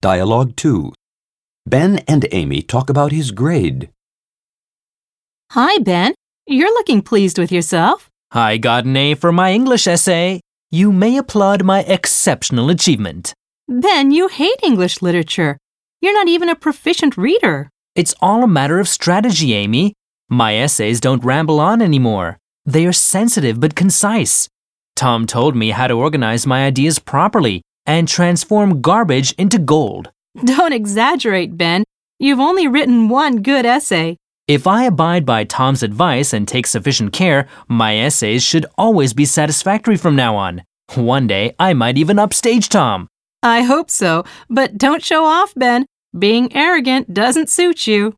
Dialogue 2. Ben and Amy talk about his grade. Hi, Ben. You're looking pleased with yourself. I got an A for my English essay. You may applaud my exceptional achievement. Ben, you hate English literature. You're not even a proficient reader. It's all a matter of strategy, Amy. My essays don't ramble on anymore. They are sensitive but concise. Tom told me how to organize my ideas properly and transform garbage into gold. Don't exaggerate, Ben. You've only written one good essay. If I abide by Tom's advice and take sufficient care, my essays should always be satisfactory from now on. One day, I might even upstage Tom. I hope so, but don't show off, Ben. Being arrogant doesn't suit you.